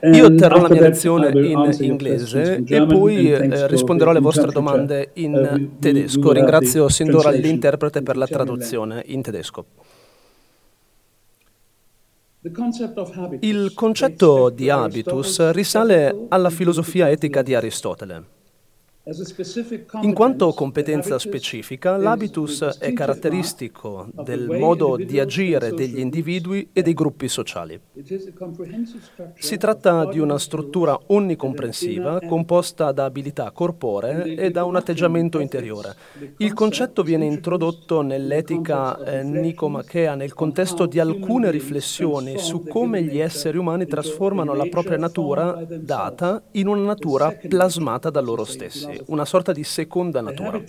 Io and terrò la mia lezione in inglese e poi eh, risponderò alle vostre domande in Uh, tedesco. Ringrazio sin d'ora l'interprete per la traduzione in tedesco. Il concetto di habitus risale alla filosofia etica di Aristotele. In quanto competenza specifica, l'habitus è caratteristico del modo di agire degli individui e dei gruppi sociali. Si tratta di una struttura onnicomprensiva composta da abilità corporee e da un atteggiamento interiore. Il concetto viene introdotto nell'etica eh, nicomachea nel contesto di alcune riflessioni su come gli esseri umani trasformano la propria natura data in una natura plasmata da loro stessi, una sorta di seconda natura.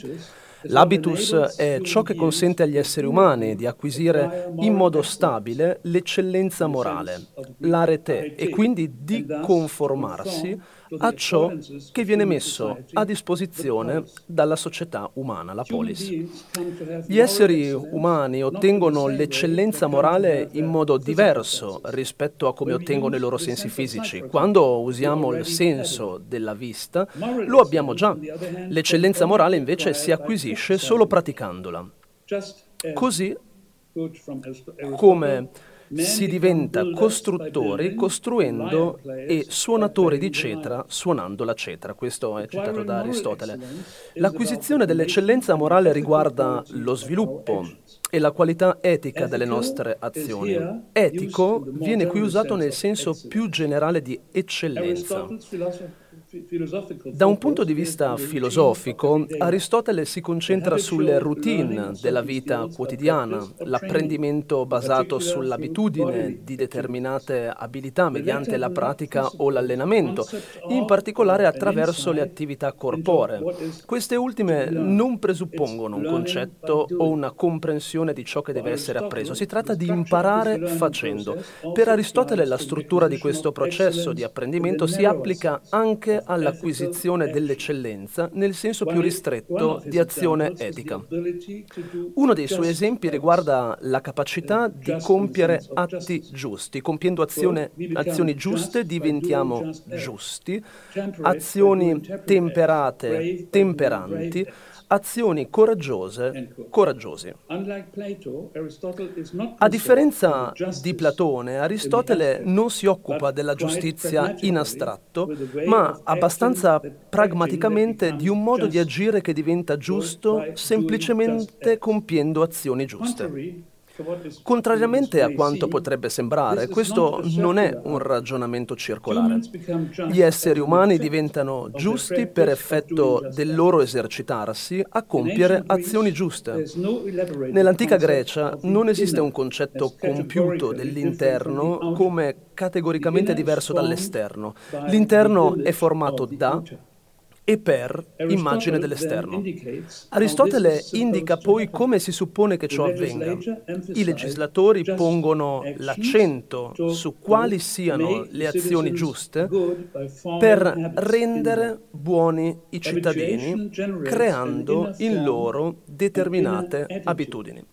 L'habitus è ciò che consente agli esseri umani di acquisire in modo stabile l'eccellenza morale, l'arete e quindi di conformarsi a ciò che viene messo a disposizione dalla società umana, la polis. Gli esseri umani ottengono l'eccellenza morale in modo diverso rispetto a come ottengono i loro sensi fisici. Quando usiamo il senso della vista, lo abbiamo già. L'eccellenza morale invece si acquisisce solo praticandola. Così come si diventa costruttori costruendo e suonatori di cetra suonando la cetra. Questo è citato da Aristotele. L'acquisizione dell'eccellenza morale riguarda lo sviluppo e la qualità etica delle nostre azioni. Etico viene qui usato nel senso più generale di eccellenza. Da un punto di vista filosofico, Aristotele si concentra sulle routine della vita quotidiana, l'apprendimento basato sull'abitudine di determinate abilità mediante la pratica o l'allenamento, in particolare attraverso le attività corporee. Queste ultime non presuppongono un concetto o una comprensione di ciò che deve essere appreso, si tratta di imparare facendo. Per Aristotele la struttura di questo processo di apprendimento si applica anche all'acquisizione dell'eccellenza nel senso più ristretto di azione etica. Uno dei suoi esempi riguarda la capacità di compiere atti giusti. Compiendo azione, azioni giuste diventiamo giusti, azioni temperate, temperanti, azioni coraggiose, coraggiosi. A differenza di Platone, Aristotele non si occupa della giustizia in astratto, ma abbastanza pragmaticamente di un modo di agire che diventa giusto semplicemente compiendo azioni giuste. Contrariamente a quanto potrebbe sembrare, questo non è un ragionamento circolare. Gli esseri umani diventano giusti per effetto del loro esercitarsi a compiere azioni giuste. Nell'antica Grecia non esiste un concetto compiuto dell'interno come categoricamente diverso dall'esterno. L'interno è formato da e per immagine dell'esterno. Aristotele indica poi come si suppone che ciò avvenga. I legislatori pongono l'accento su quali siano le azioni giuste per rendere buoni i cittadini, creando in loro determinate abitudini.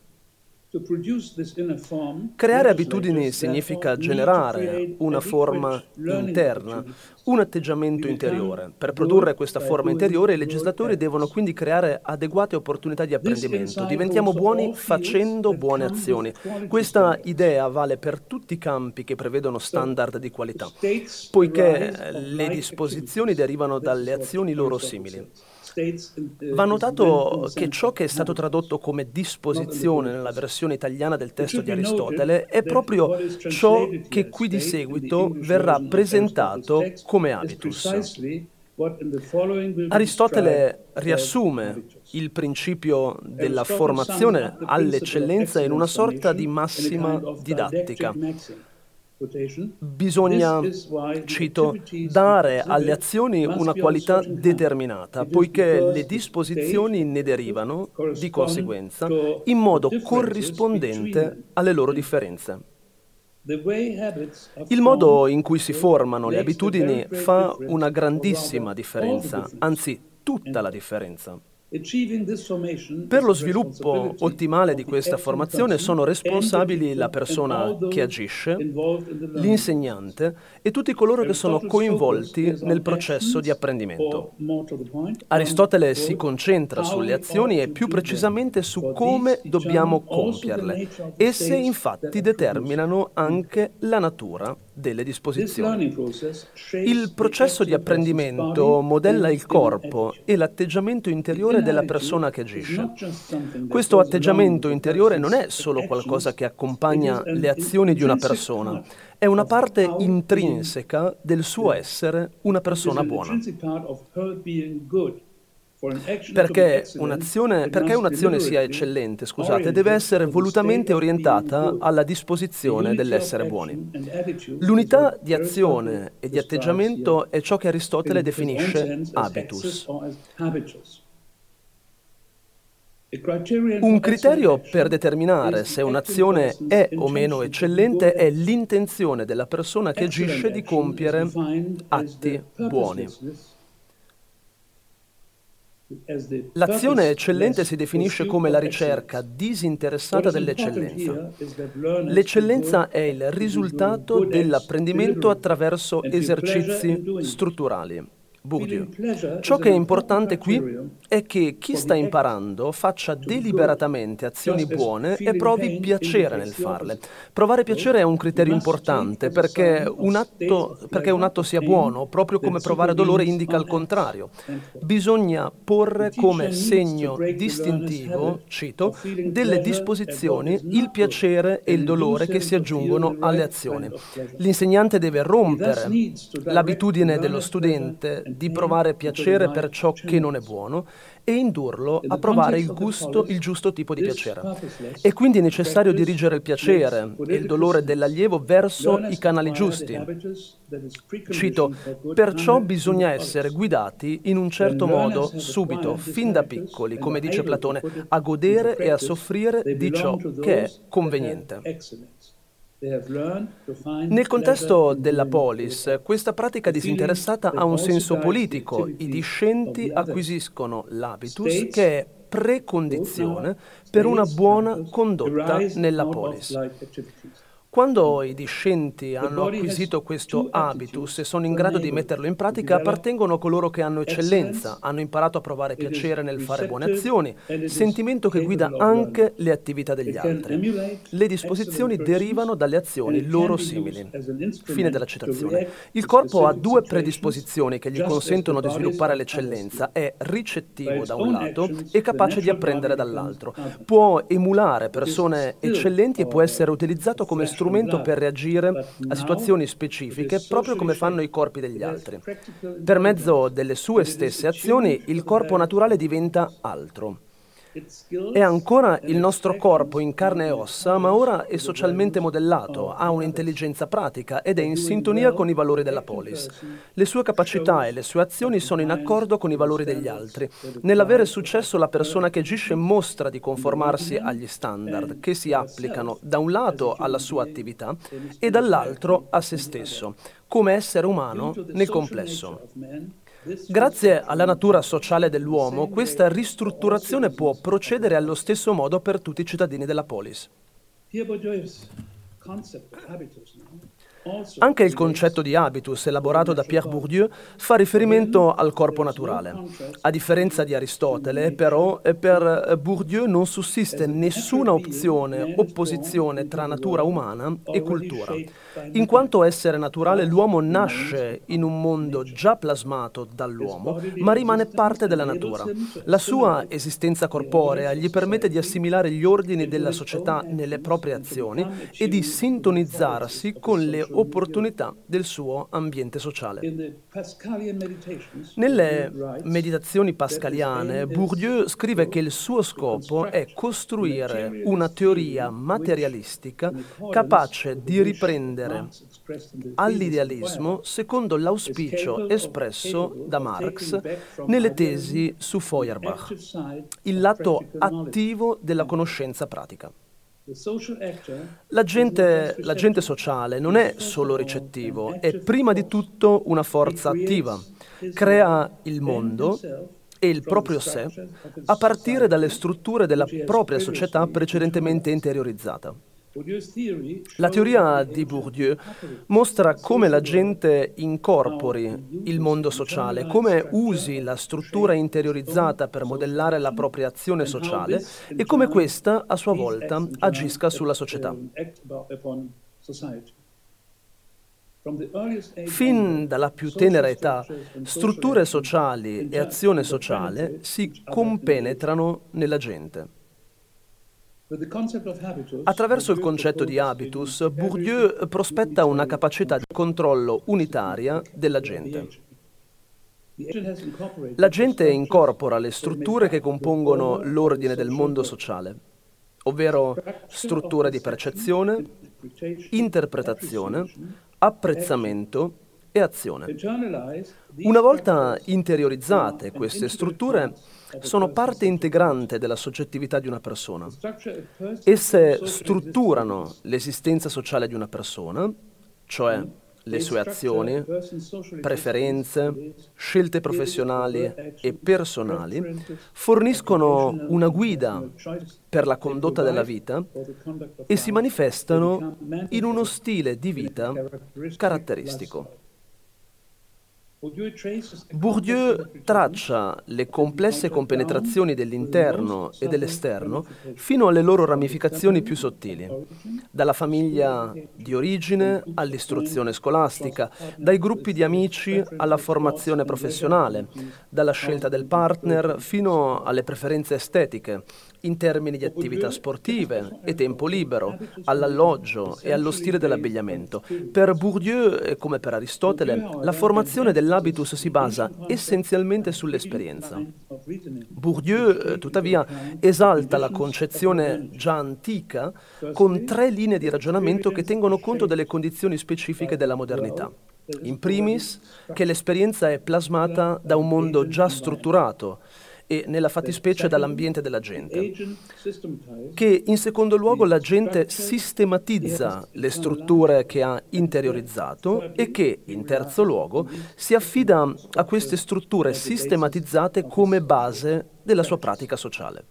Creare abitudini significa generare una forma interna, un atteggiamento interiore. Per produrre questa forma interiore i legislatori devono quindi creare adeguate opportunità di apprendimento. Diventiamo buoni facendo buone azioni. Questa idea vale per tutti i campi che prevedono standard di qualità, poiché le disposizioni derivano dalle azioni loro simili. Va notato che ciò che è stato tradotto come disposizione nella versione italiana del testo di Aristotele è proprio ciò che qui di seguito verrà presentato come habitus. Aristotele riassume il principio della formazione all'eccellenza in una sorta di massima didattica. Bisogna, cito, dare alle azioni una qualità determinata, poiché le disposizioni ne derivano, di conseguenza, in modo corrispondente alle loro differenze. Il modo in cui si formano le abitudini fa una grandissima differenza, anzi tutta la differenza. Per lo sviluppo ottimale di questa formazione sono responsabili la persona che agisce, l'insegnante e tutti coloro che sono coinvolti nel processo di apprendimento. Aristotele si concentra sulle azioni e più precisamente su come dobbiamo compierle. Esse infatti determinano anche la natura delle disposizioni. Il processo di apprendimento modella il corpo e l'atteggiamento interiore della persona che agisce. Questo atteggiamento interiore non è solo qualcosa che accompagna le azioni di una persona, è una parte intrinseca del suo essere una persona buona. Perché un'azione, perché un'azione sia eccellente, scusate, deve essere volutamente orientata alla disposizione dell'essere buoni. L'unità di azione e di atteggiamento è ciò che Aristotele definisce habitus. Un criterio per determinare se un'azione è o meno eccellente è l'intenzione della persona che agisce di compiere atti buoni. L'azione eccellente si definisce come la ricerca disinteressata dell'eccellenza. L'eccellenza è il risultato dell'apprendimento attraverso esercizi strutturali. Bourdieu. Ciò che è importante qui è che chi sta imparando faccia deliberatamente azioni buone e provi piacere nel farle. Provare piacere è un criterio importante perché un atto, perché un atto sia buono, proprio come provare dolore indica il contrario. Bisogna porre come segno distintivo, cito, delle disposizioni il piacere e il dolore che si aggiungono alle azioni. L'insegnante deve rompere l'abitudine dello studente di provare piacere per ciò che non è buono e indurlo a provare il, gusto, il giusto tipo di piacere. È quindi necessario dirigere il piacere e il dolore dell'allievo verso i canali giusti. Cito, perciò bisogna essere guidati in un certo modo subito, fin da piccoli, come dice Platone, a godere e a soffrire di ciò che è conveniente. Nel contesto della polis, questa pratica disinteressata ha un senso politico. I discenti acquisiscono l'habitus che è precondizione per una buona condotta nella polis. Quando i discenti hanno acquisito questo habitus e sono in grado di metterlo in pratica, appartengono coloro che hanno eccellenza, hanno imparato a provare piacere nel fare buone azioni, sentimento che guida anche le attività degli altri. Le disposizioni derivano dalle azioni loro simili. Fine della citazione. Il corpo ha due predisposizioni che gli consentono di sviluppare l'eccellenza. È ricettivo da un lato e capace di apprendere dall'altro. Può emulare persone eccellenti e può essere utilizzato come strumento strumento per reagire a situazioni specifiche proprio come fanno i corpi degli altri. Per mezzo delle sue stesse azioni il corpo naturale diventa altro. È ancora il nostro corpo in carne e ossa, ma ora è socialmente modellato, ha un'intelligenza pratica ed è in sintonia con i valori della polis. Le sue capacità e le sue azioni sono in accordo con i valori degli altri. Nell'avere successo la persona che agisce mostra di conformarsi agli standard che si applicano da un lato alla sua attività e dall'altro a se stesso, come essere umano nel complesso. Grazie alla natura sociale dell'uomo, questa ristrutturazione può procedere allo stesso modo per tutti i cittadini della polis. Anche il concetto di habitus, elaborato da Pierre Bourdieu, fa riferimento al corpo naturale. A differenza di Aristotele, però, per Bourdieu non sussiste nessuna opzione, opposizione tra natura umana e cultura. In quanto essere naturale, l'uomo nasce in un mondo già plasmato dall'uomo, ma rimane parte della natura. La sua esistenza corporea gli permette di assimilare gli ordini della società nelle proprie azioni e di sintonizzarsi con le opportunità del suo ambiente sociale. Nelle meditazioni pascaliane, Bourdieu scrive che il suo scopo è costruire una teoria materialistica capace di riprendere all'idealismo secondo l'auspicio espresso da Marx nelle tesi su Feuerbach, il lato attivo della conoscenza pratica. L'agente, l'agente sociale non è solo ricettivo, è prima di tutto una forza attiva. Crea il mondo e il proprio sé a partire dalle strutture della propria società precedentemente interiorizzata. La teoria di Bourdieu mostra come la gente incorpori il mondo sociale, come usi la struttura interiorizzata per modellare la propria azione sociale e come questa a sua volta agisca sulla società. Fin dalla più tenera età, strutture sociali e azione sociale si compenetrano nella gente. Attraverso il concetto di habitus, Bourdieu prospetta una capacità di controllo unitaria della gente. La gente incorpora le strutture che compongono l'ordine del mondo sociale, ovvero strutture di percezione, interpretazione, apprezzamento e azione. Una volta interiorizzate queste strutture, sono parte integrante della soggettività di una persona. Esse strutturano l'esistenza sociale di una persona, cioè le sue azioni, preferenze, scelte professionali e personali, forniscono una guida per la condotta della vita e si manifestano in uno stile di vita caratteristico. Bourdieu traccia le complesse compenetrazioni dell'interno e dell'esterno fino alle loro ramificazioni più sottili, dalla famiglia di origine all'istruzione scolastica, dai gruppi di amici alla formazione professionale, dalla scelta del partner fino alle preferenze estetiche, in termini di attività sportive e tempo libero, all'alloggio e allo stile dell'abbigliamento. Per Bourdieu, come per Aristotele, la formazione dell'habitus si basa essenzialmente sull'esperienza. Bourdieu, eh, tuttavia, esalta la concezione già antica con tre linee di ragionamento che tengono conto delle condizioni specifiche della modernità. In primis, che l'esperienza è plasmata da un mondo già strutturato, e nella fattispecie dall'ambiente della gente. Che in secondo luogo la gente sistematizza le strutture che ha interiorizzato e che in terzo luogo si affida a queste strutture sistematizzate come base della sua pratica sociale.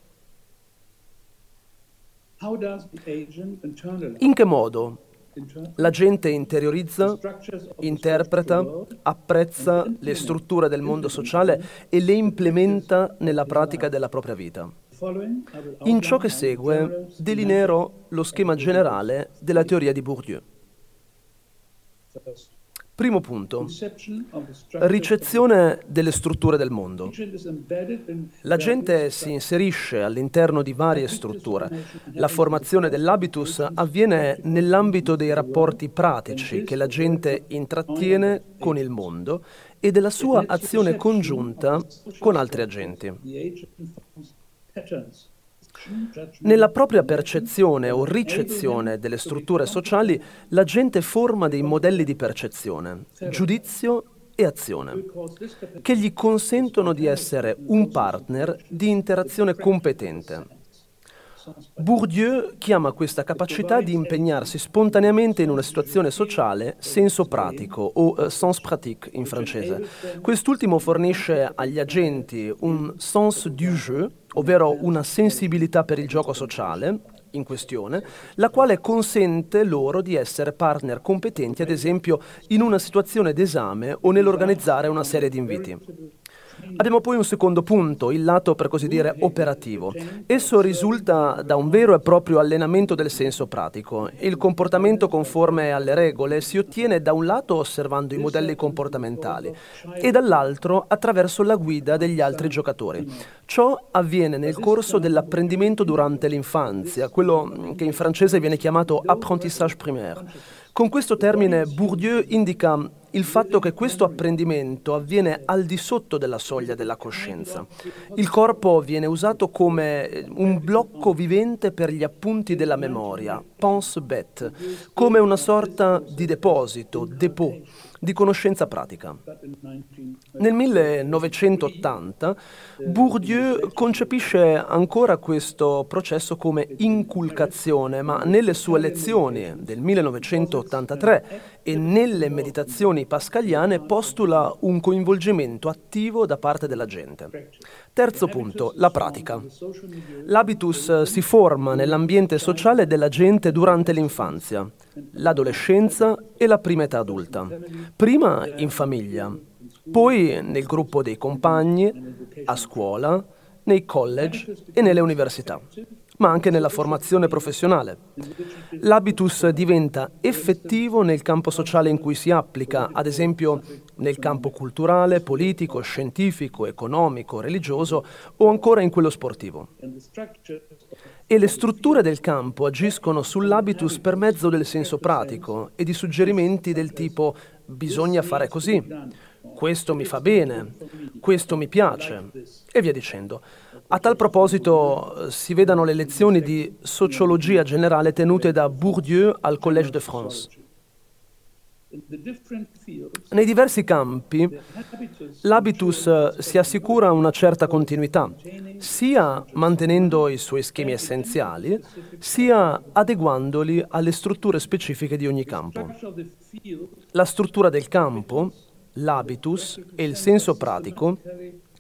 In che modo la gente interiorizza, interpreta, apprezza le strutture del mondo sociale e le implementa nella pratica della propria vita. In ciò che segue delineerò lo schema generale della teoria di Bourdieu. Primo punto. Ricezione delle strutture del mondo. La gente si inserisce all'interno di varie strutture. La formazione dell'habitus avviene nell'ambito dei rapporti pratici che la gente intrattiene con il mondo e della sua azione congiunta con altri agenti. Nella propria percezione o ricezione delle strutture sociali, la gente forma dei modelli di percezione, giudizio e azione, che gli consentono di essere un partner di interazione competente. Bourdieu chiama questa capacità di impegnarsi spontaneamente in una situazione sociale senso pratico o uh, sens pratique in francese. Quest'ultimo fornisce agli agenti un sens du jeu, ovvero una sensibilità per il gioco sociale in questione, la quale consente loro di essere partner competenti, ad esempio, in una situazione d'esame o nell'organizzare una serie di inviti. Abbiamo poi un secondo punto, il lato per così dire operativo. Esso risulta da un vero e proprio allenamento del senso pratico. Il comportamento conforme alle regole si ottiene da un lato osservando i modelli comportamentali e dall'altro attraverso la guida degli altri giocatori. Ciò avviene nel corso dell'apprendimento durante l'infanzia, quello che in francese viene chiamato apprentissage primaire. Con questo termine Bourdieu indica il fatto che questo apprendimento avviene al di sotto della soglia della coscienza. Il corpo viene usato come un blocco vivente per gli appunti della memoria, pense bête, come una sorta di deposito, depot, di conoscenza pratica. Nel 1980 Bourdieu concepisce ancora questo processo come inculcazione, ma nelle sue lezioni del 1983 e nelle meditazioni pascaliane postula un coinvolgimento attivo da parte della gente. Terzo punto, la pratica. L'habitus si forma nell'ambiente sociale della gente durante l'infanzia, l'adolescenza e la prima età adulta. Prima in famiglia, poi nel gruppo dei compagni, a scuola, nei college e nelle università ma anche nella formazione professionale. L'habitus diventa effettivo nel campo sociale in cui si applica, ad esempio nel campo culturale, politico, scientifico, economico, religioso o ancora in quello sportivo. E le strutture del campo agiscono sull'habitus per mezzo del senso pratico e di suggerimenti del tipo bisogna fare così, questo mi fa bene, questo mi piace e via dicendo. A tal proposito si vedano le lezioni di sociologia generale tenute da Bourdieu al Collège de France. Nei diversi campi l'habitus si assicura una certa continuità, sia mantenendo i suoi schemi essenziali, sia adeguandoli alle strutture specifiche di ogni campo. La struttura del campo, l'habitus e il senso pratico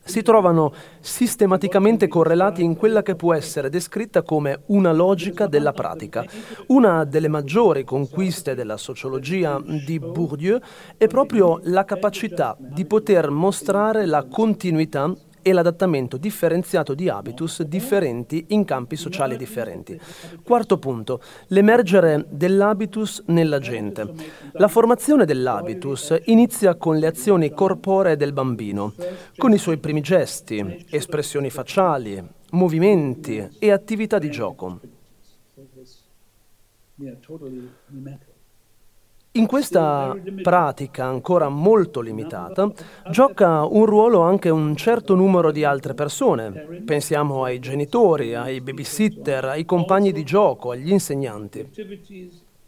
si trovano sistematicamente correlati in quella che può essere descritta come una logica della pratica. Una delle maggiori conquiste della sociologia di Bourdieu è proprio la capacità di poter mostrare la continuità e l'adattamento differenziato di habitus differenti in campi sociali differenti. Quarto punto, l'emergere dell'habitus nella gente. La formazione dell'habitus inizia con le azioni corporee del bambino, con i suoi primi gesti, espressioni facciali, movimenti e attività di gioco. In questa pratica ancora molto limitata gioca un ruolo anche un certo numero di altre persone. Pensiamo ai genitori, ai babysitter, ai compagni di gioco, agli insegnanti.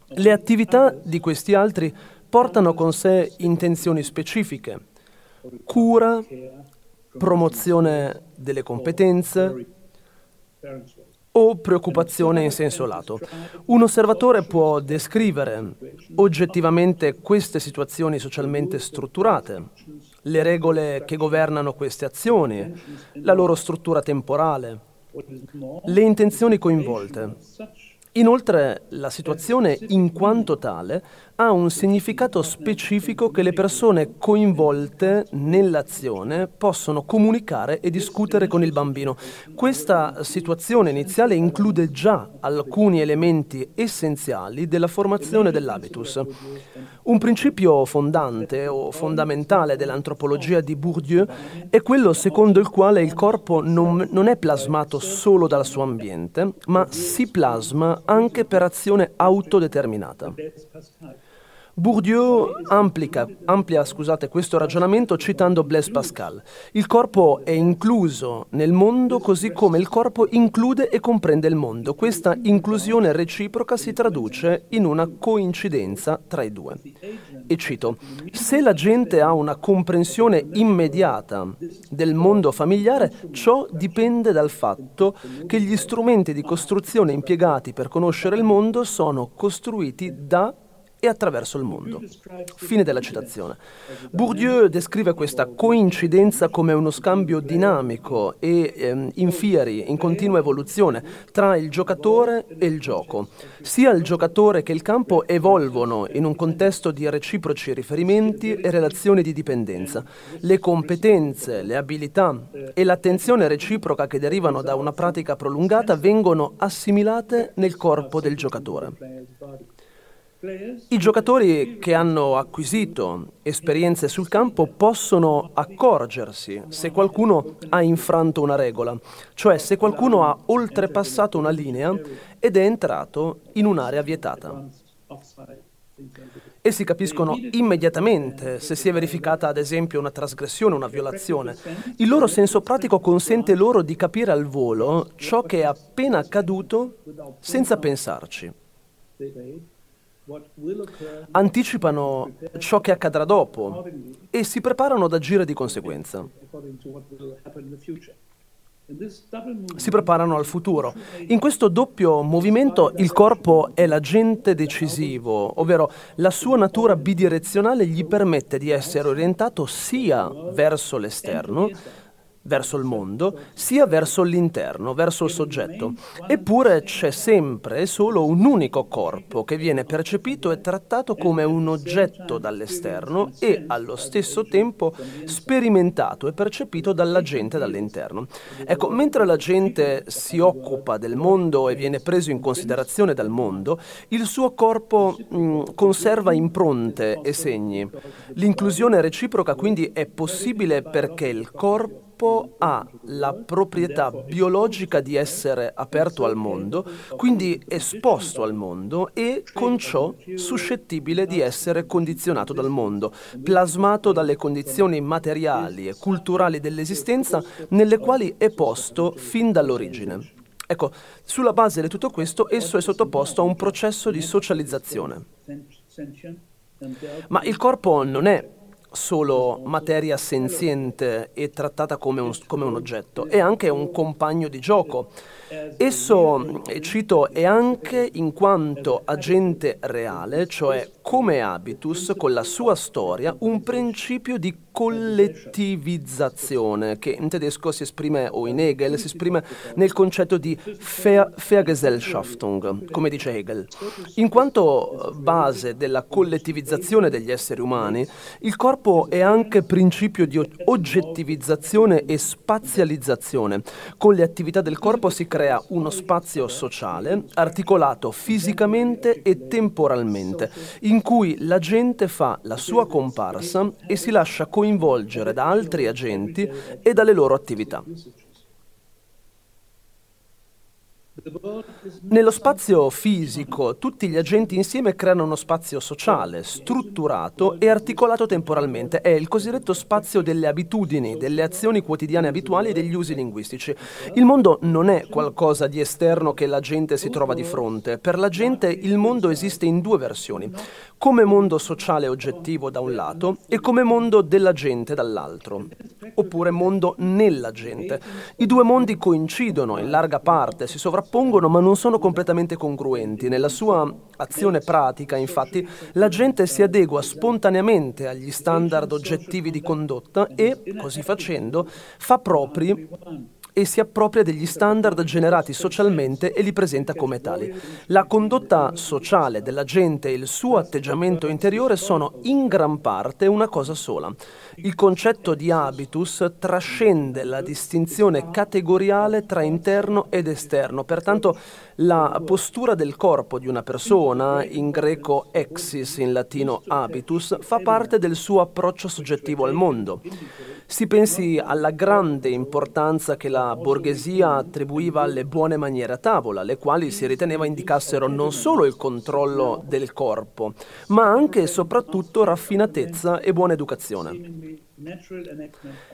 Le attività di questi altri portano con sé intenzioni specifiche, cura, promozione delle competenze, o preoccupazione in senso lato. Un osservatore può descrivere oggettivamente queste situazioni socialmente strutturate, le regole che governano queste azioni, la loro struttura temporale, le intenzioni coinvolte. Inoltre la situazione in quanto tale ha un significato specifico che le persone coinvolte nell'azione possono comunicare e discutere con il bambino. Questa situazione iniziale include già alcuni elementi essenziali della formazione dell'habitus. Un principio fondante o fondamentale dell'antropologia di Bourdieu è quello secondo il quale il corpo non, non è plasmato solo dal suo ambiente, ma si plasma anche per azione autodeterminata. Bourdieu amplica, amplia scusate, questo ragionamento citando Blaise Pascal. Il corpo è incluso nel mondo così come il corpo include e comprende il mondo. Questa inclusione reciproca si traduce in una coincidenza tra i due. E cito, se la gente ha una comprensione immediata del mondo familiare, ciò dipende dal fatto che gli strumenti di costruzione impiegati per conoscere il mondo sono costruiti da e attraverso il mondo. Fine della citazione. Bourdieu descrive questa coincidenza come uno scambio dinamico e ehm, in fieri, in continua evoluzione, tra il giocatore e il gioco. Sia il giocatore che il campo evolvono in un contesto di reciproci riferimenti e relazioni di dipendenza. Le competenze, le abilità e l'attenzione reciproca che derivano da una pratica prolungata vengono assimilate nel corpo del giocatore. I giocatori che hanno acquisito esperienze sul campo possono accorgersi se qualcuno ha infranto una regola, cioè se qualcuno ha oltrepassato una linea ed è entrato in un'area vietata. Essi capiscono immediatamente se si è verificata ad esempio una trasgressione, una violazione. Il loro senso pratico consente loro di capire al volo ciò che è appena accaduto senza pensarci. Anticipano ciò che accadrà dopo e si preparano ad agire di conseguenza. Si preparano al futuro. In questo doppio movimento il corpo è l'agente decisivo, ovvero la sua natura bidirezionale gli permette di essere orientato sia verso l'esterno, verso il mondo, sia verso l'interno, verso il soggetto. Eppure c'è sempre e solo un unico corpo che viene percepito e trattato come un oggetto dall'esterno e allo stesso tempo sperimentato e percepito dalla gente dall'interno. Ecco, mentre la gente si occupa del mondo e viene preso in considerazione dal mondo, il suo corpo mh, conserva impronte e segni. L'inclusione reciproca quindi è possibile perché il corpo corpo ha la proprietà biologica di essere aperto al mondo, quindi esposto al mondo e con ciò suscettibile di essere condizionato dal mondo, plasmato dalle condizioni materiali e culturali dell'esistenza nelle quali è posto fin dall'origine. Ecco, sulla base di tutto questo esso è sottoposto a un processo di socializzazione. Ma il corpo non è solo materia senziente e trattata come un, come un, oggetto, è anche un compagno di gioco. Esso, cito, è anche in quanto agente reale, cioè come habitus, con la sua storia, un principio di collettivizzazione, che in tedesco si esprime, o in Hegel, si esprime nel concetto di Ver Vergesellschaftung, come dice Hegel. In quanto base della collettivizzazione degli esseri umani, il corpo è anche principio di oggettivizzazione e spazializzazione. Con le attività del corpo si crea uno spazio sociale, articolato fisicamente e temporalmente, in cui la gente fa la sua comparsa e si lascia coinvolgere da altri agenti e dalle loro attività. Nello spazio fisico tutti gli agenti insieme creano uno spazio sociale, strutturato e articolato temporalmente. È il cosiddetto spazio delle abitudini, delle azioni quotidiane abituali e degli usi linguistici. Il mondo non è qualcosa di esterno che la gente si trova di fronte. Per la gente il mondo esiste in due versioni, come mondo sociale oggettivo da un lato e come mondo della gente dall'altro, oppure mondo nella gente. I due mondi coincidono in larga parte, si sovrappongono ma non sono completamente congruenti. Nella sua azione pratica, infatti, la gente si adegua spontaneamente agli standard oggettivi di condotta e, così facendo, fa propri e si appropria degli standard generati socialmente e li presenta come tali. La condotta sociale della gente e il suo atteggiamento interiore sono in gran parte una cosa sola. Il concetto di habitus trascende la distinzione categoriale tra interno ed esterno, pertanto la postura del corpo di una persona, in greco exis, in latino habitus, fa parte del suo approccio soggettivo al mondo. Si pensi alla grande importanza che la borghesia attribuiva alle buone maniere a tavola, le quali si riteneva indicassero non solo il controllo del corpo, ma anche e soprattutto raffinatezza e buona educazione. Mm-hmm.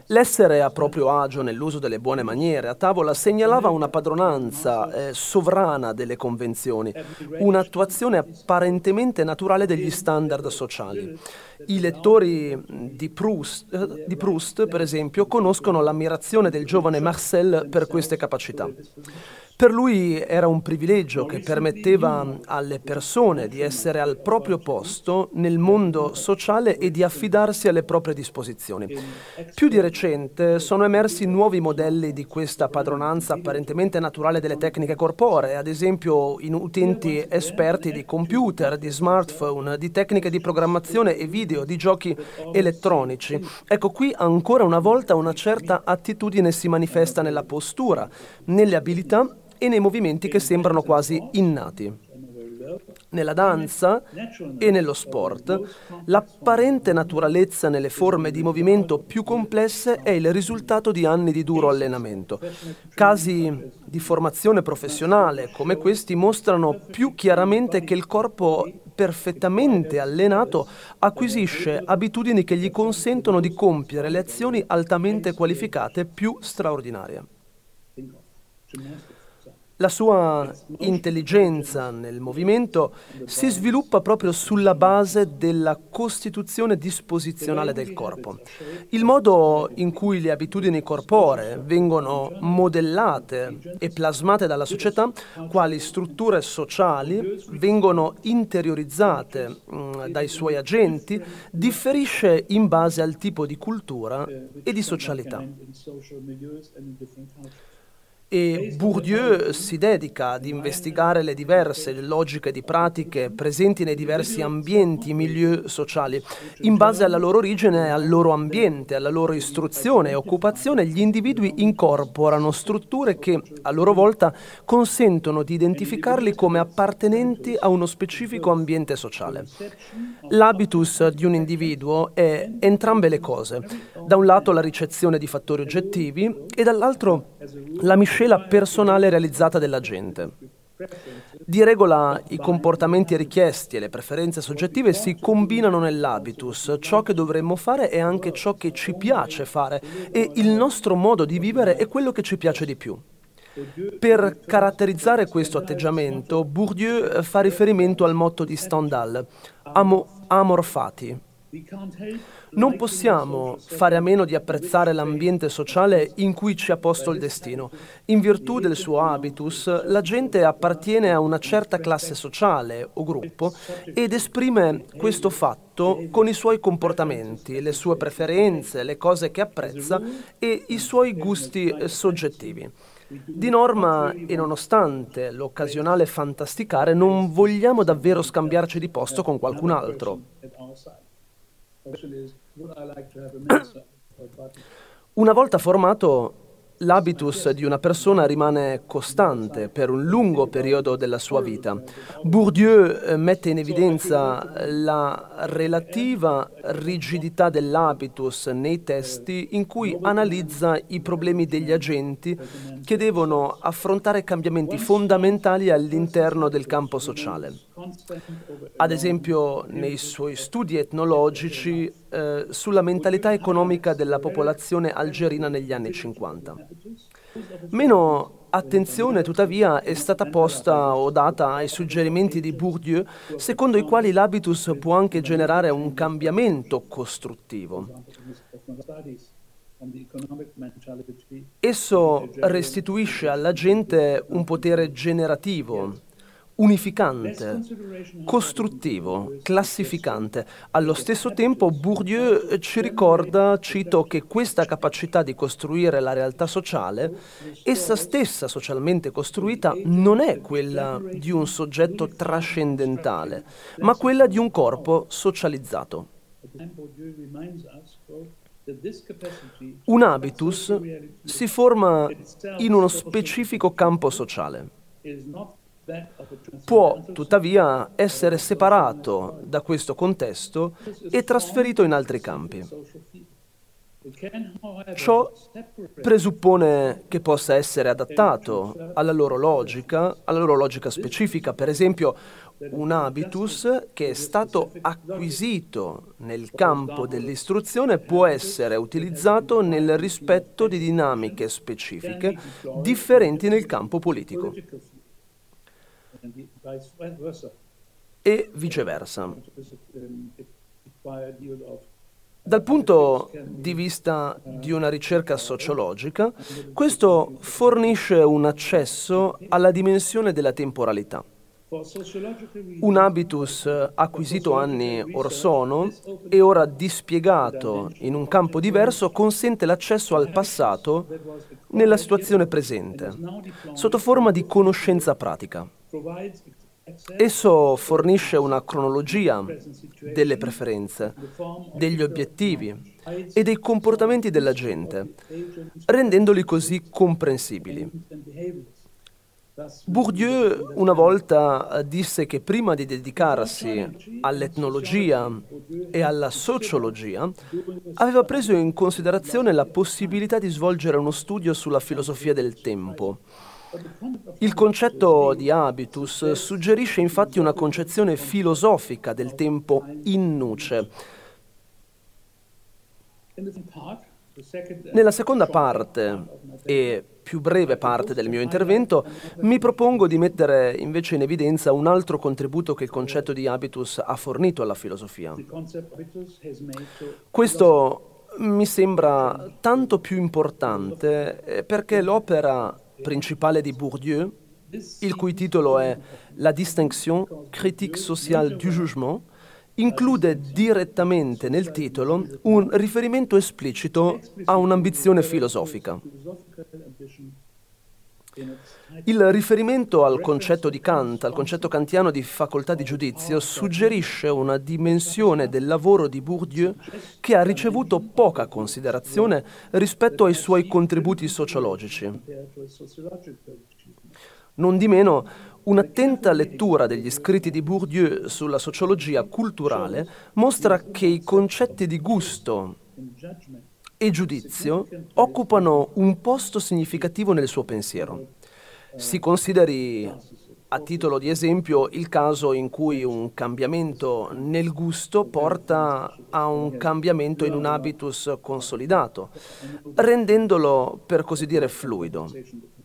L'essere a proprio agio nell'uso delle buone maniere a tavola segnalava una padronanza eh, sovrana delle convenzioni, un'attuazione apparentemente naturale degli standard sociali. I lettori di Proust, eh, di Proust, per esempio, conoscono l'ammirazione del giovane Marcel per queste capacità. Per lui era un privilegio che permetteva alle persone di essere al proprio posto nel mondo sociale e di affidarsi alle proprie disposizioni. Più di recente sono emersi nuovi modelli di questa padronanza apparentemente naturale delle tecniche corporee, ad esempio in utenti esperti di computer, di smartphone, di tecniche di programmazione e video, di giochi elettronici. Ecco, qui ancora una volta una certa attitudine si manifesta nella postura, nelle abilità e nei movimenti che sembrano quasi innati. Nella danza e nello sport, l'apparente naturalezza nelle forme di movimento più complesse è il risultato di anni di duro allenamento. Casi di formazione professionale come questi mostrano più chiaramente che il corpo perfettamente allenato acquisisce abitudini che gli consentono di compiere le azioni altamente qualificate più straordinarie. La sua intelligenza nel movimento si sviluppa proprio sulla base della costituzione disposizionale del corpo. Il modo in cui le abitudini corporee vengono modellate e plasmate dalla società, quali strutture sociali vengono interiorizzate mm, dai suoi agenti, differisce in base al tipo di cultura e di socialità e Bourdieu si dedica ad investigare le diverse logiche di pratiche presenti nei diversi ambienti, milieu sociali. In base alla loro origine, al loro ambiente, alla loro istruzione e occupazione, gli individui incorporano strutture che a loro volta consentono di identificarli come appartenenti a uno specifico ambiente sociale. L'habitus di un individuo è entrambe le cose. Da un lato la ricezione di fattori oggettivi e dall'altro la miscela tutela personale realizzata della gente. Di regola i comportamenti richiesti e le preferenze soggettive si combinano nell'habitus, ciò che dovremmo fare è anche ciò che ci piace fare e il nostro modo di vivere è quello che ci piace di più. Per caratterizzare questo atteggiamento, Bourdieu fa riferimento al motto di Stendhal, amo, amor fati. Non possiamo fare a meno di apprezzare l'ambiente sociale in cui ci ha posto il destino. In virtù del suo habitus, la gente appartiene a una certa classe sociale o gruppo ed esprime questo fatto con i suoi comportamenti, le sue preferenze, le cose che apprezza e i suoi gusti soggettivi. Di norma, e nonostante l'occasionale fantasticare, non vogliamo davvero scambiarci di posto con qualcun altro. Una volta formato, l'habitus di una persona rimane costante per un lungo periodo della sua vita. Bourdieu eh, mette in evidenza la relativa rigidità dell'habitus nei testi in cui analizza i problemi degli agenti che devono affrontare cambiamenti fondamentali all'interno del campo sociale. Ad esempio nei suoi studi etnologici eh, sulla mentalità economica della popolazione algerina negli anni 50. Meno attenzione tuttavia è stata posta o data ai suggerimenti di Bourdieu secondo i quali l'habitus può anche generare un cambiamento costruttivo. Esso restituisce alla gente un potere generativo unificante, costruttivo, classificante. Allo stesso tempo Bourdieu ci ricorda, cito, che questa capacità di costruire la realtà sociale, essa stessa socialmente costruita, non è quella di un soggetto trascendentale, ma quella di un corpo socializzato. Un habitus si forma in uno specifico campo sociale può tuttavia essere separato da questo contesto e trasferito in altri campi. Ciò presuppone che possa essere adattato alla loro logica, alla loro logica specifica. Per esempio, un habitus che è stato acquisito nel campo dell'istruzione può essere utilizzato nel rispetto di dinamiche specifiche differenti nel campo politico e viceversa. Dal punto di vista di una ricerca sociologica, questo fornisce un accesso alla dimensione della temporalità. Un habitus acquisito anni or sono e ora dispiegato in un campo diverso consente l'accesso al passato nella situazione presente, sotto forma di conoscenza pratica. Esso fornisce una cronologia delle preferenze, degli obiettivi e dei comportamenti della gente, rendendoli così comprensibili. Bourdieu una volta disse che prima di dedicarsi all'etnologia e alla sociologia aveva preso in considerazione la possibilità di svolgere uno studio sulla filosofia del tempo il concetto di habitus suggerisce infatti una concezione filosofica del tempo in nuce. Nella seconda parte, e più breve parte del mio intervento, mi propongo di mettere invece in evidenza un altro contributo che il concetto di habitus ha fornito alla filosofia. Questo mi sembra tanto più importante eh, perché l'opera principale di Bourdieu, il cui titolo è La distinction critique sociale du jugement, include direttamente nel titolo un riferimento esplicito a un'ambizione filosofica. Il riferimento al concetto di Kant, al concetto kantiano di facoltà di giudizio, suggerisce una dimensione del lavoro di Bourdieu che ha ricevuto poca considerazione rispetto ai suoi contributi sociologici. Non di meno, un'attenta lettura degli scritti di Bourdieu sulla sociologia culturale mostra che i concetti di gusto e giudizio occupano un posto significativo nel suo pensiero. Si consideri a titolo di esempio il caso in cui un cambiamento nel gusto porta a un cambiamento in un habitus consolidato, rendendolo per così dire fluido.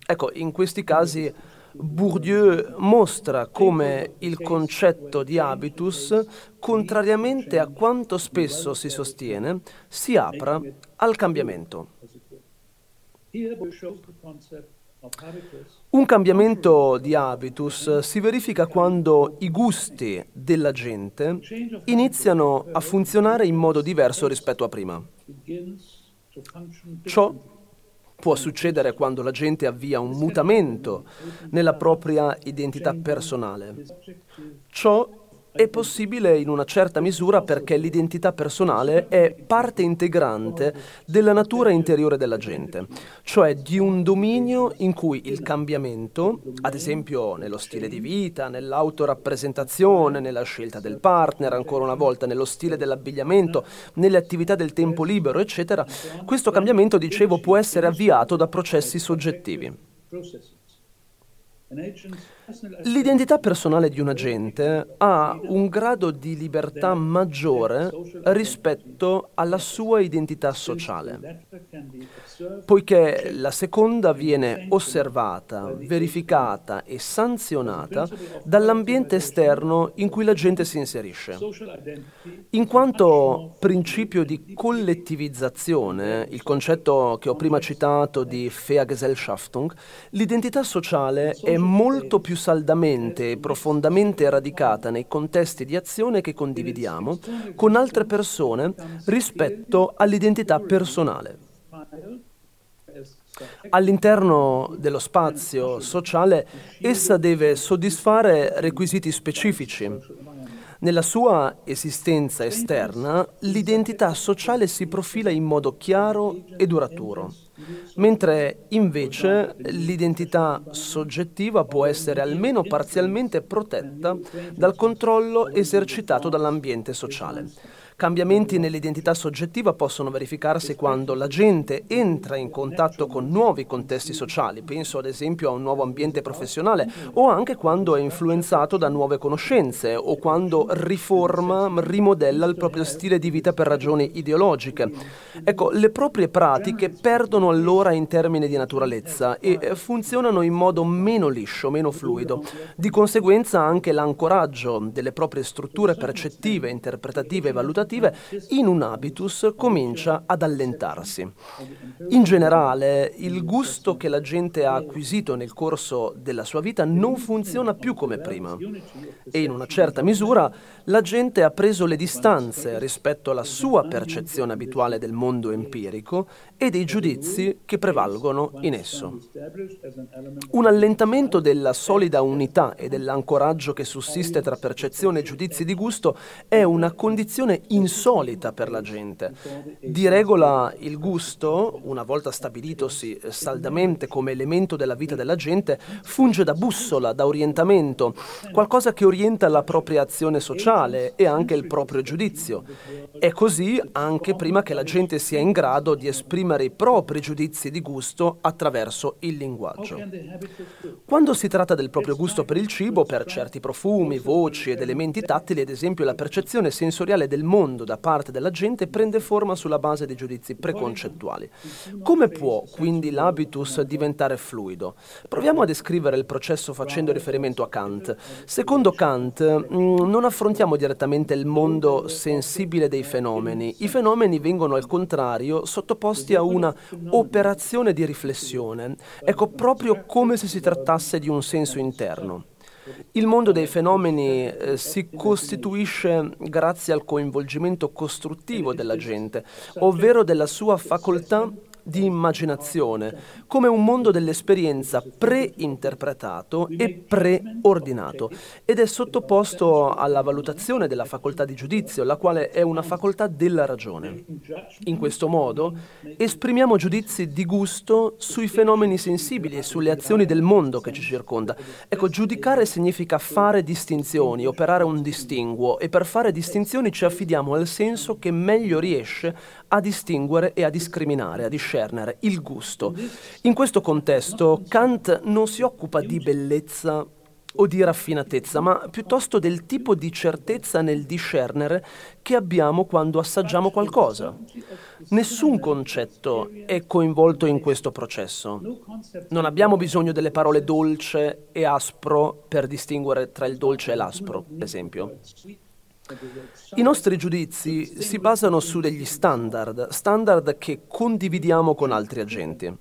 Ecco, in questi casi Bourdieu mostra come il concetto di habitus, contrariamente a quanto spesso si sostiene, si apra al cambiamento. Un cambiamento di habitus si verifica quando i gusti della gente iniziano a funzionare in modo diverso rispetto a prima. Ciò Può succedere quando la gente avvia un mutamento nella propria identità personale. Ciò è possibile in una certa misura perché l'identità personale è parte integrante della natura interiore della gente, cioè di un dominio in cui il cambiamento, ad esempio nello stile di vita, nell'autorappresentazione, nella scelta del partner, ancora una volta nello stile dell'abbigliamento, nelle attività del tempo libero, eccetera, questo cambiamento, dicevo, può essere avviato da processi soggettivi. L'identità personale di un agente ha un grado di libertà maggiore rispetto alla sua identità sociale, poiché la seconda viene osservata, verificata e sanzionata dall'ambiente esterno in cui l'agente si inserisce. In quanto principio di collettivizzazione, il concetto che ho prima citato di Vergesellschaftung, l'identità sociale è molto più saldamente e profondamente radicata nei contesti di azione che condividiamo con altre persone rispetto all'identità personale. All'interno dello spazio sociale essa deve soddisfare requisiti specifici. Nella sua esistenza esterna l'identità sociale si profila in modo chiaro e duraturo mentre invece l'identità soggettiva può essere almeno parzialmente protetta dal controllo esercitato dall'ambiente sociale. Cambiamenti nell'identità soggettiva possono verificarsi quando la gente entra in contatto con nuovi contesti sociali, penso ad esempio a un nuovo ambiente professionale, o anche quando è influenzato da nuove conoscenze o quando riforma, rimodella il proprio stile di vita per ragioni ideologiche. Ecco, le proprie pratiche perdono allora in termini di naturalezza e funzionano in modo meno liscio, meno fluido. Di conseguenza anche l'ancoraggio delle proprie strutture percettive, interpretative e valutative lavorative, in un habitus comincia ad allentarsi. In generale, il gusto che la gente ha acquisito nel corso della sua vita non funziona più come prima e in una certa misura la gente ha preso le distanze rispetto alla sua percezione abituale del mondo empirico e dei giudizi che prevalgono in esso. Un allentamento della solida unità e dell'ancoraggio che sussiste tra percezione e giudizi di gusto è una condizione insolita per la gente. Di regola il gusto, una volta stabilitosi saldamente come elemento della vita della gente, funge da bussola, da orientamento, qualcosa che orienta la propria azione sociale morale e anche il proprio giudizio. È così anche prima che la gente sia in grado di esprimere i propri giudizi di gusto attraverso il linguaggio. Quando si tratta del proprio gusto per il cibo, per certi profumi, voci ed elementi tattili, ad esempio, la percezione sensoriale del mondo da parte della gente prende forma sulla base di giudizi preconcettuali. Come può quindi l'habitus diventare fluido? Proviamo a descrivere il processo facendo riferimento a Kant. Secondo Kant, mm, non affrontiamo direttamente il mondo sensibile dei fenomeni. I fenomeni vengono al contrario sottoposti a una operazione di riflessione. Ecco, proprio come se si trattasse di un senso interno. Il mondo dei fenomeni eh, si costituisce grazie al coinvolgimento costruttivo della gente, ovvero della sua facoltà di immaginazione, come un mondo dell'esperienza pre-interpretato e preordinato ed è sottoposto alla valutazione della facoltà di giudizio, la quale è una facoltà della ragione. In questo modo esprimiamo giudizi di gusto sui fenomeni sensibili e sulle azioni del mondo che ci circonda. Ecco, giudicare significa fare distinzioni, operare un distinguo e per fare distinzioni ci affidiamo al senso che meglio riesce a distinguere e a discriminare, a discernere il gusto. In questo contesto Kant non si occupa di bellezza o di raffinatezza, ma piuttosto del tipo di certezza nel discernere che abbiamo quando assaggiamo qualcosa. Nessun concetto è coinvolto in questo processo. Non abbiamo bisogno delle parole dolce e aspro per distinguere tra il dolce e l'aspro, per esempio. I nostri giudizi si basano su degli standard, standard che condividiamo con altri agenti.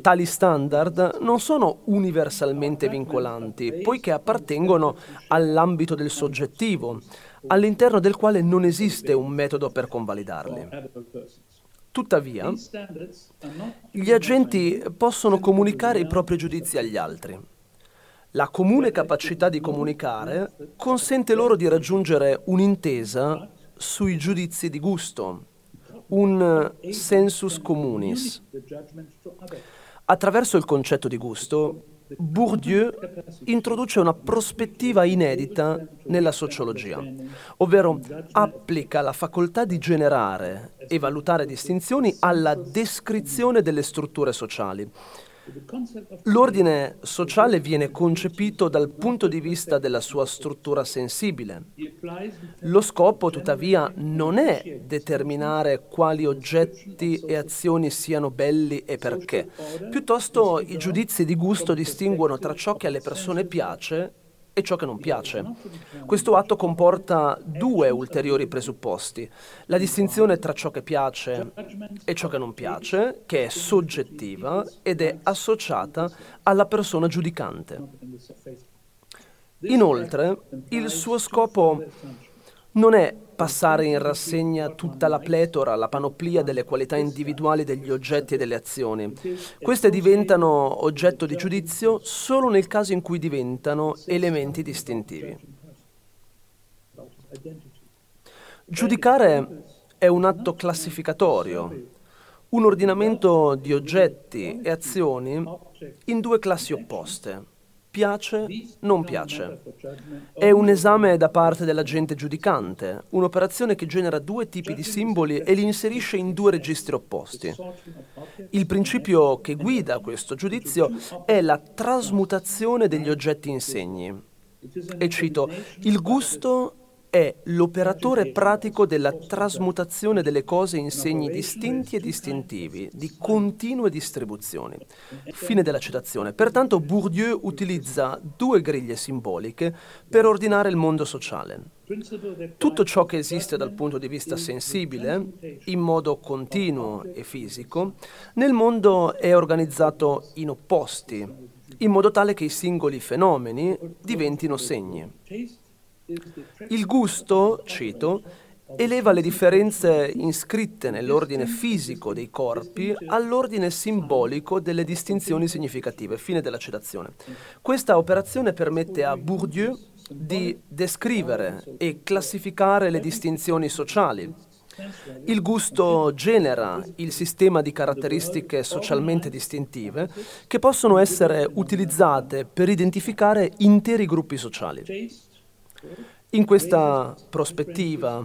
Tali standard non sono universalmente vincolanti, poiché appartengono all'ambito del soggettivo, all'interno del quale non esiste un metodo per convalidarli. Tuttavia, gli agenti possono comunicare i propri giudizi agli altri. La comune capacità di comunicare consente loro di raggiungere un'intesa sui giudizi di gusto, un sensus communis. Attraverso il concetto di gusto, Bourdieu introduce una prospettiva inedita nella sociologia, ovvero applica la facoltà di generare e valutare distinzioni alla descrizione delle strutture sociali L'ordine sociale viene concepito dal punto di vista della sua struttura sensibile. Lo scopo, tuttavia, non è determinare quali oggetti e azioni siano belli e perché. Piuttosto i giudizi di gusto distinguono tra ciò che alle persone piace e ciò che non piace. Questo atto comporta due ulteriori presupposti. La distinzione tra ciò che piace e ciò che non piace, che è soggettiva ed è associata alla persona giudicante. Inoltre, il suo scopo non è passare in rassegna tutta la pletora, la panoplia delle qualità individuali degli oggetti e delle azioni. Queste diventano oggetto di giudizio solo nel caso in cui diventano elementi distintivi. Giudicare è un atto classificatorio, un ordinamento di oggetti e azioni in due classi opposte piace, non piace. È un esame da parte dell'agente giudicante, un'operazione che genera due tipi di simboli e li inserisce in due registri opposti. Il principio che guida questo giudizio è la trasmutazione degli oggetti in segni. E cito, il gusto è l'operatore pratico della trasmutazione delle cose in segni distinti e distintivi, di continue distribuzioni. Fine della citazione. Pertanto Bourdieu utilizza due griglie simboliche per ordinare il mondo sociale. Tutto ciò che esiste dal punto di vista sensibile, in modo continuo e fisico, nel mondo è organizzato in opposti, in modo tale che i singoli fenomeni diventino segni. Il gusto, cito, eleva le differenze iscritte nell'ordine fisico dei corpi all'ordine simbolico delle distinzioni significative. Fine della citazione. Questa operazione permette a Bourdieu di descrivere e classificare le distinzioni sociali. Il gusto genera il sistema di caratteristiche socialmente distintive che possono essere utilizzate per identificare interi gruppi sociali. In questa prospettiva,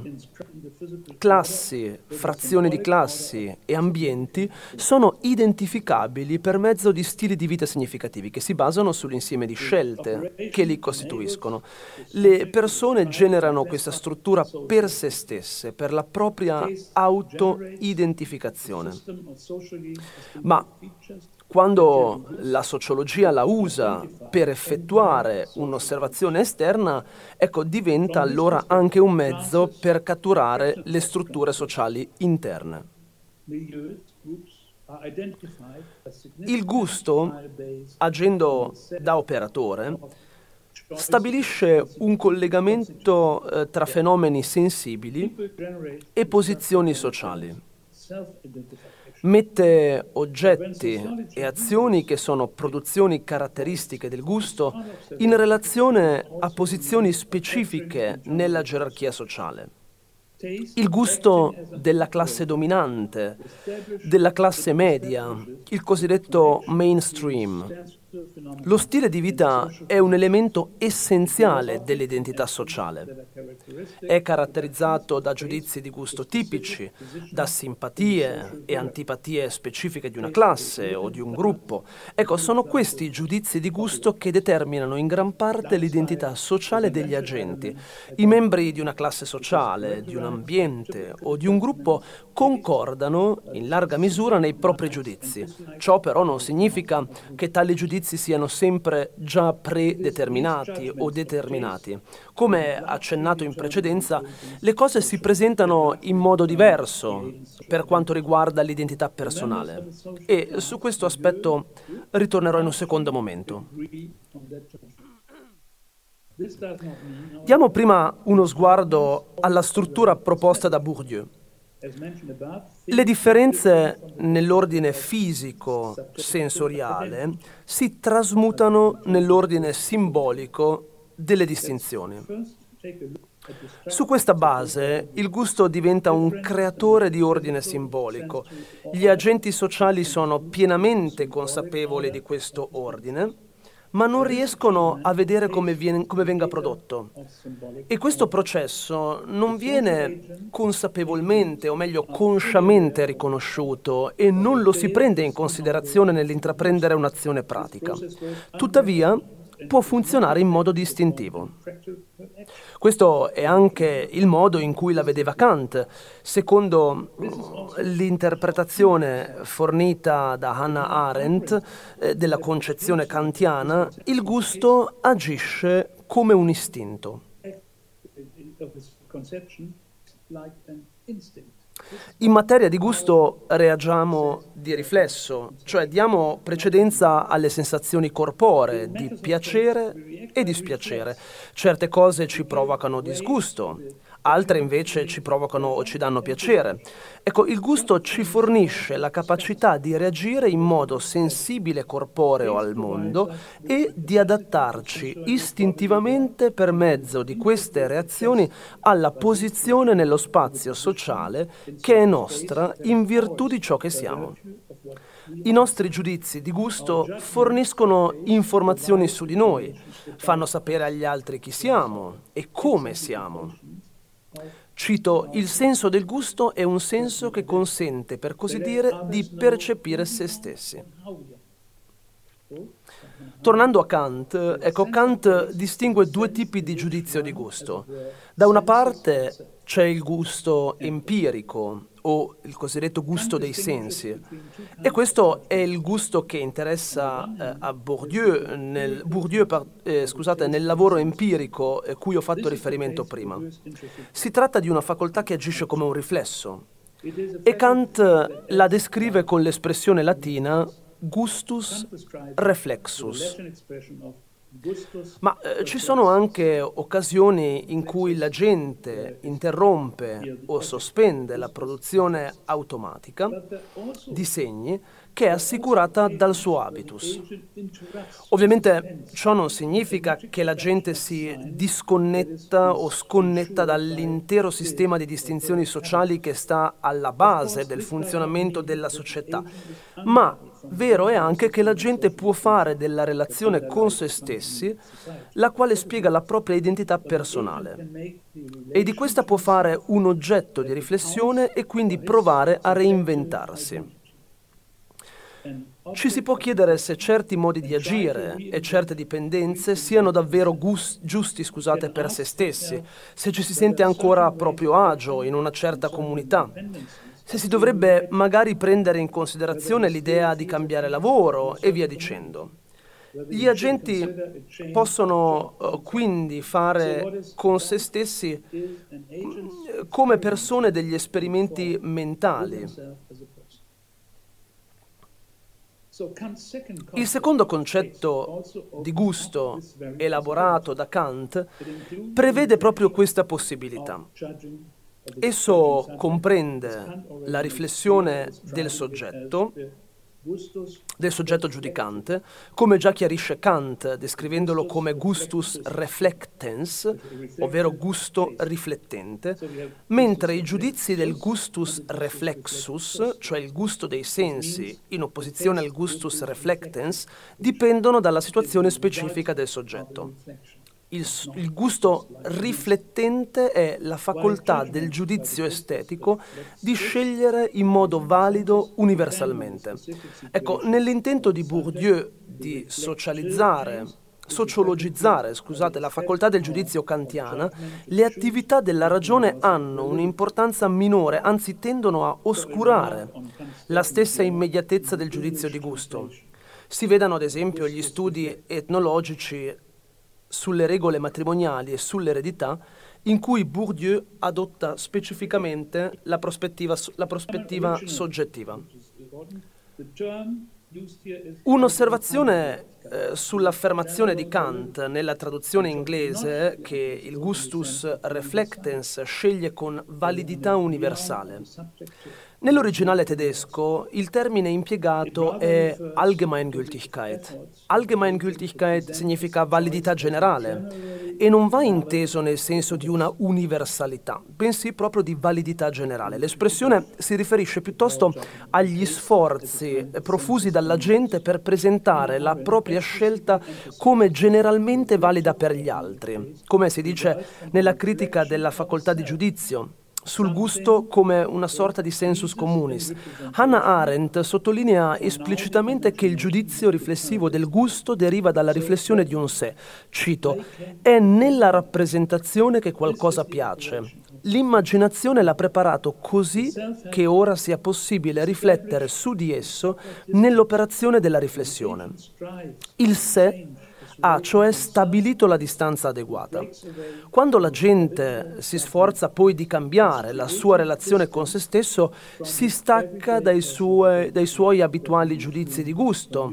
classi, frazioni di classi e ambienti sono identificabili per mezzo di stili di vita significativi che si basano sull'insieme di scelte che li costituiscono. Le persone generano questa struttura per se stesse, per la propria auto-identificazione. Ma quando la sociologia la usa per effettuare un'osservazione esterna, ecco, diventa allora anche un mezzo per catturare le strutture sociali interne. Il gusto, agendo da operatore, stabilisce un collegamento eh, tra fenomeni sensibili e posizioni sociali mette oggetti e azioni che sono produzioni caratteristiche del gusto in relazione a posizioni specifiche nella gerarchia sociale. Il gusto della classe dominante, della classe media, il cosiddetto mainstream, lo stile di vita è un elemento essenziale dell'identità sociale. È caratterizzato da giudizi di gusto tipici, da simpatie e antipatie specifiche di una classe o di un gruppo. Ecco, sono questi giudizi di gusto che determinano in gran parte l'identità sociale degli agenti. I membri di una classe sociale, di un ambiente o di un gruppo concordano in larga misura nei propri giudizi. Ciò però non significa che tali giudizi giudizi siano sempre già predeterminati o determinati. Come accennato in precedenza, le cose si presentano in modo diverso per quanto riguarda l'identità personale e su questo aspetto ritornerò in un secondo momento. Diamo prima uno sguardo alla struttura proposta da Bourdieu. Le differenze nell'ordine fisico sensoriale si trasmutano nell'ordine simbolico delle distinzioni. Su questa base il gusto diventa un creatore di ordine simbolico. Gli agenti sociali sono pienamente consapevoli di questo ordine ma non riescono a vedere come, viene, come, venga prodotto. E questo processo non viene consapevolmente, o meglio consciamente riconosciuto e non lo si prende in considerazione nell'intraprendere un'azione pratica. Tuttavia, può funzionare in modo distintivo. Questo è anche il modo in cui la vedeva Kant. Secondo l'interpretazione fornita da Hannah Arendt eh, della concezione kantiana, il gusto agisce come un istinto. In materia di gusto reagiamo di riflesso, cioè diamo precedenza alle sensazioni corporee di piacere e dispiacere. Certe cose ci provocano disgusto, altre invece ci provocano o ci danno piacere. Ecco, il gusto ci fornisce la capacità di reagire in modo sensibile corporeo al mondo e di adattarci istintivamente per mezzo di queste reazioni alla posizione nello spazio sociale che è nostra in virtù di ciò che siamo. I nostri giudizi di gusto forniscono informazioni su di noi, fanno sapere agli altri chi siamo e come siamo. Cito, il senso del gusto è un senso che consente, per così dire, di percepire se stessi. Tornando a Kant, ecco, Kant distingue due tipi di giudizio di gusto. Da una parte c'è il gusto empirico, o il cosiddetto gusto dei sensi. E questo è il gusto che interessa eh, a Bourdieu, nel, Bourdieu eh, scusate, nel lavoro empirico a eh, cui ho fatto riferimento prima. Si tratta di una facoltà che agisce come un riflesso. E Kant la descrive con l'espressione latina gustus reflexus. Ma eh, ci sono anche occasioni in cui la gente interrompe o sospende la produzione automatica di segni che è assicurata dal suo habitus. Ovviamente ciò non significa che la gente si disconnetta o sconnetta dall'intero sistema di distinzioni sociali che sta alla base del funzionamento della società, ma Vero è anche che la gente può fare della relazione con se stessi la quale spiega la propria identità personale e di questa può fare un oggetto di riflessione e quindi provare a reinventarsi. Ci si può chiedere se certi modi di agire e certe dipendenze siano davvero gus- giusti scusate, per se stessi, se ci si sente ancora a proprio agio in una certa comunità, se si dovrebbe magari prendere in considerazione l'idea di cambiare lavoro e via dicendo. Gli agenti possono uh, quindi fare con se stessi mm, come persone degli esperimenti mentali il secondo concetto di gusto elaborato da Kant prevede proprio questa possibilità. Esso comprende la riflessione del soggetto del soggetto giudicante, come già chiarisce Kant descrivendolo come gustus reflectens, ovvero gusto riflettente, mentre i giudizi del gustus reflexus, cioè il gusto dei sensi, in opposizione al gustus reflectens, dipendono dalla situazione specifica del soggetto. Il, il, gusto riflettente è la facoltà del giudizio estetico di scegliere in modo valido universalmente. Ecco, nell'intento di Bourdieu di socializzare, sociologizzare, scusate, la facoltà del giudizio kantiana, le attività della ragione hanno un'importanza minore, anzi tendono a oscurare la stessa immediatezza del giudizio di gusto. Si vedano ad esempio gli studi etnologici sulle regole matrimoniali e sull'eredità, in cui Bourdieu adotta specificamente la prospettiva, la prospettiva soggettiva. Un'osservazione eh, sull'affermazione di Kant nella traduzione inglese che il gustus reflectens sceglie con validità universale. Nell'originale tedesco il termine impiegato è Allgemeingültigkeit. Allgemeingültigkeit significa validità generale e non va inteso nel senso di una universalità, bensì proprio di validità generale. L'espressione si riferisce piuttosto agli sforzi profusi dalla gente per presentare la propria scelta come generalmente valida per gli altri, come si dice nella critica della facoltà di giudizio sul gusto come una sorta di sensus communis. Hannah Arendt sottolinea esplicitamente che il giudizio riflessivo del gusto deriva dalla riflessione di un sé. Cito, è nella rappresentazione che qualcosa piace. L'immaginazione l'ha preparato così che ora sia possibile riflettere su di esso nell'operazione della riflessione. Il sé ha cioè stabilito la distanza adeguata. Quando la gente si sforza poi di cambiare la sua relazione con se stesso, si stacca dai, sue, dai suoi abituali giudizi di gusto,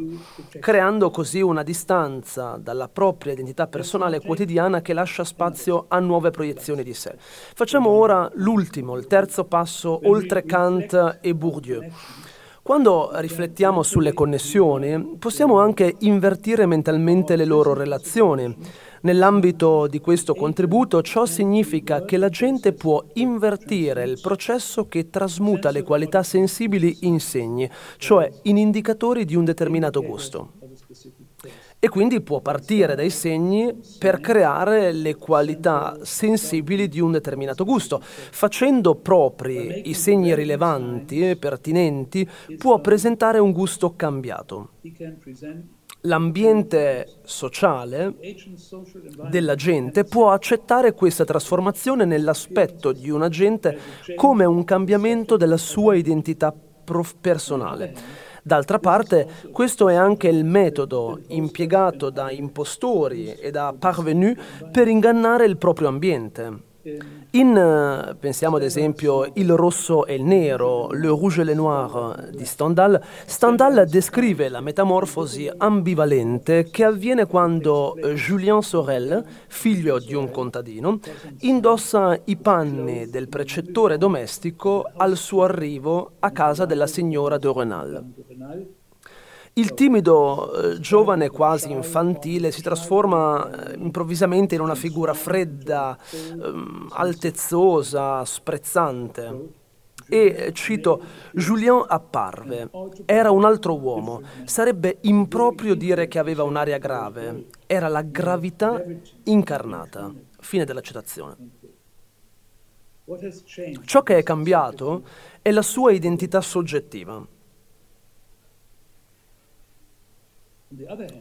creando così una distanza dalla propria identità personale quotidiana che lascia spazio a nuove proiezioni di sé. Facciamo ora l'ultimo, il terzo passo oltre Kant e Bourdieu. Quando riflettiamo sulle connessioni, possiamo anche invertire mentalmente le loro relazioni. Nell'ambito di questo contributo ciò significa che la gente può invertire il processo che trasmuta le qualità sensibili in segni, cioè in indicatori di un determinato gusto e quindi può partire dai segni per creare le qualità sensibili di un determinato gusto. Facendo propri i segni rilevanti e pertinenti, può presentare un gusto cambiato. L'ambiente sociale della gente può accettare questa trasformazione nell'aspetto di un agente come un cambiamento della sua identità personale. D'altra parte, questo è anche il metodo impiegato da impostori e da parvenu per ingannare il proprio ambiente. In, pensiamo ad esempio, Il rosso e il nero, Le rouge et le noir di Stendhal, Stendhal descrive la metamorfosi ambivalente che avviene quando Julien Sorel, figlio di un contadino, indossa i panni del precettore domestico al suo arrivo a casa della signora de Renal. Il timido eh, giovane quasi infantile si trasforma eh, improvvisamente in una figura fredda, ehm, altezzosa, sprezzante. E cito, Julien apparve, era un altro uomo, sarebbe improprio dire che aveva un'aria grave, era la gravità incarnata. Fine della citazione. Ciò che è cambiato è la sua identità soggettiva.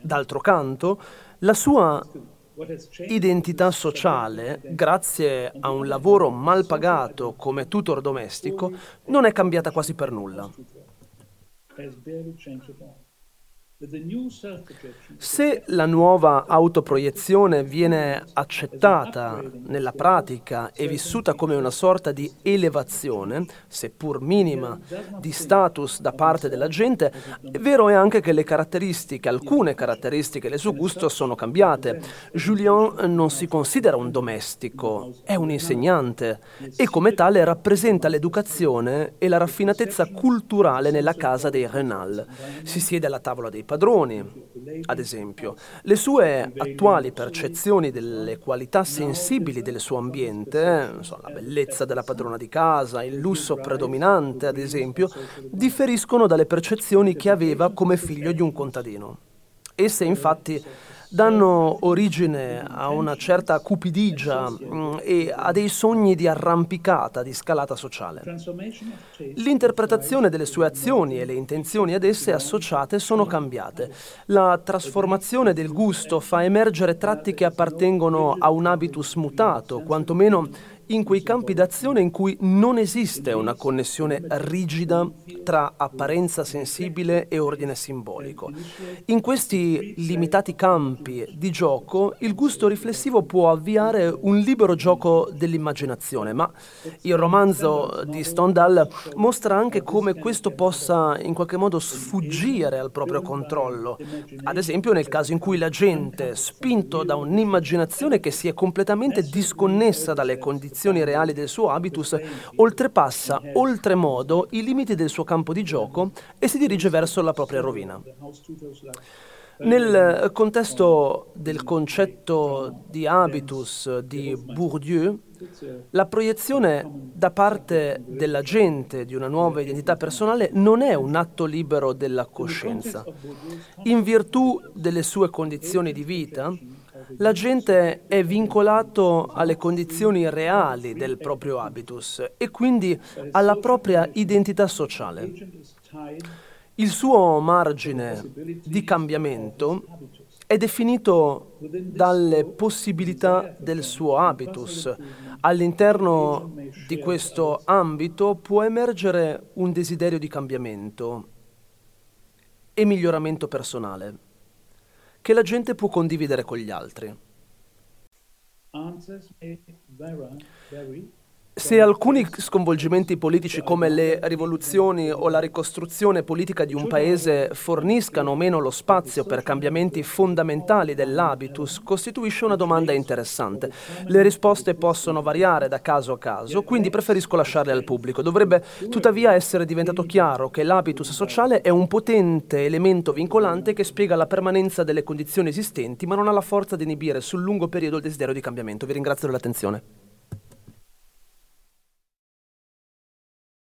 D'altro canto, la sua identità sociale, grazie a un lavoro mal pagato come tutor domestico, non è cambiata quasi per nulla. Se la nuova autoproiezione viene accettata nella pratica e vissuta come una sorta di elevazione, seppur minima, di status da parte della gente, vero è anche che le caratteristiche, alcune caratteristiche del suo gusto sono cambiate. Julien non si considera un domestico, è un insegnante e come tale rappresenta l'educazione e la raffinatezza culturale nella casa dei Renal. Si siede alla tavola dei padroni, ad esempio. Le sue attuali percezioni delle qualità sensibili del suo ambiente, so, la bellezza della padrona di casa, il lusso predominante, ad esempio, differiscono dalle percezioni che aveva come figlio di un contadino. Esse infatti danno origine a una certa cupidigia mm, e a dei sogni di arrampicata, di scalata sociale. L'interpretazione delle sue azioni e le intenzioni ad esse associate sono cambiate. La trasformazione del gusto fa emergere tratti che appartengono a un habitus mutato, quantomeno in quei campi d'azione in cui non esiste una connessione rigida tra apparenza sensibile e ordine simbolico. In questi limitati campi di gioco il gusto riflessivo può avviare un libero gioco dell'immaginazione, ma il romanzo di Stendhal mostra anche come questo possa in qualche modo sfuggire al proprio controllo. Ad esempio nel caso in cui la gente, spinto da un'immaginazione che si è completamente disconnessa dalle condizioni condizioni reali del suo habitus, oltrepassa oltremodo i limiti del suo campo di gioco e si dirige verso la propria rovina. Nel contesto del concetto di habitus di Bourdieu, la proiezione da parte della gente di una nuova identità personale non è un atto libero della coscienza. In virtù delle sue condizioni di vita, la è vincolato alle condizioni reali del proprio habitus e quindi alla propria identità sociale. Il suo margine di cambiamento è definito dalle possibilità del suo habitus. All'interno di questo ambito può emergere un desiderio di cambiamento e miglioramento personale che la gente può condividere con gli altri. Se alcuni sconvolgimenti politici come le rivoluzioni o la ricostruzione politica di un paese forniscano o meno lo spazio per cambiamenti fondamentali dell'habitus, costituisce una domanda interessante. Le risposte possono variare da caso a caso, quindi preferisco lasciarle al pubblico. Dovrebbe tuttavia essere diventato chiaro che l'habitus sociale è un potente elemento vincolante che spiega la permanenza delle condizioni esistenti, ma non ha la forza di inibire sul lungo periodo il desiderio di cambiamento. Vi ringrazio dell'attenzione.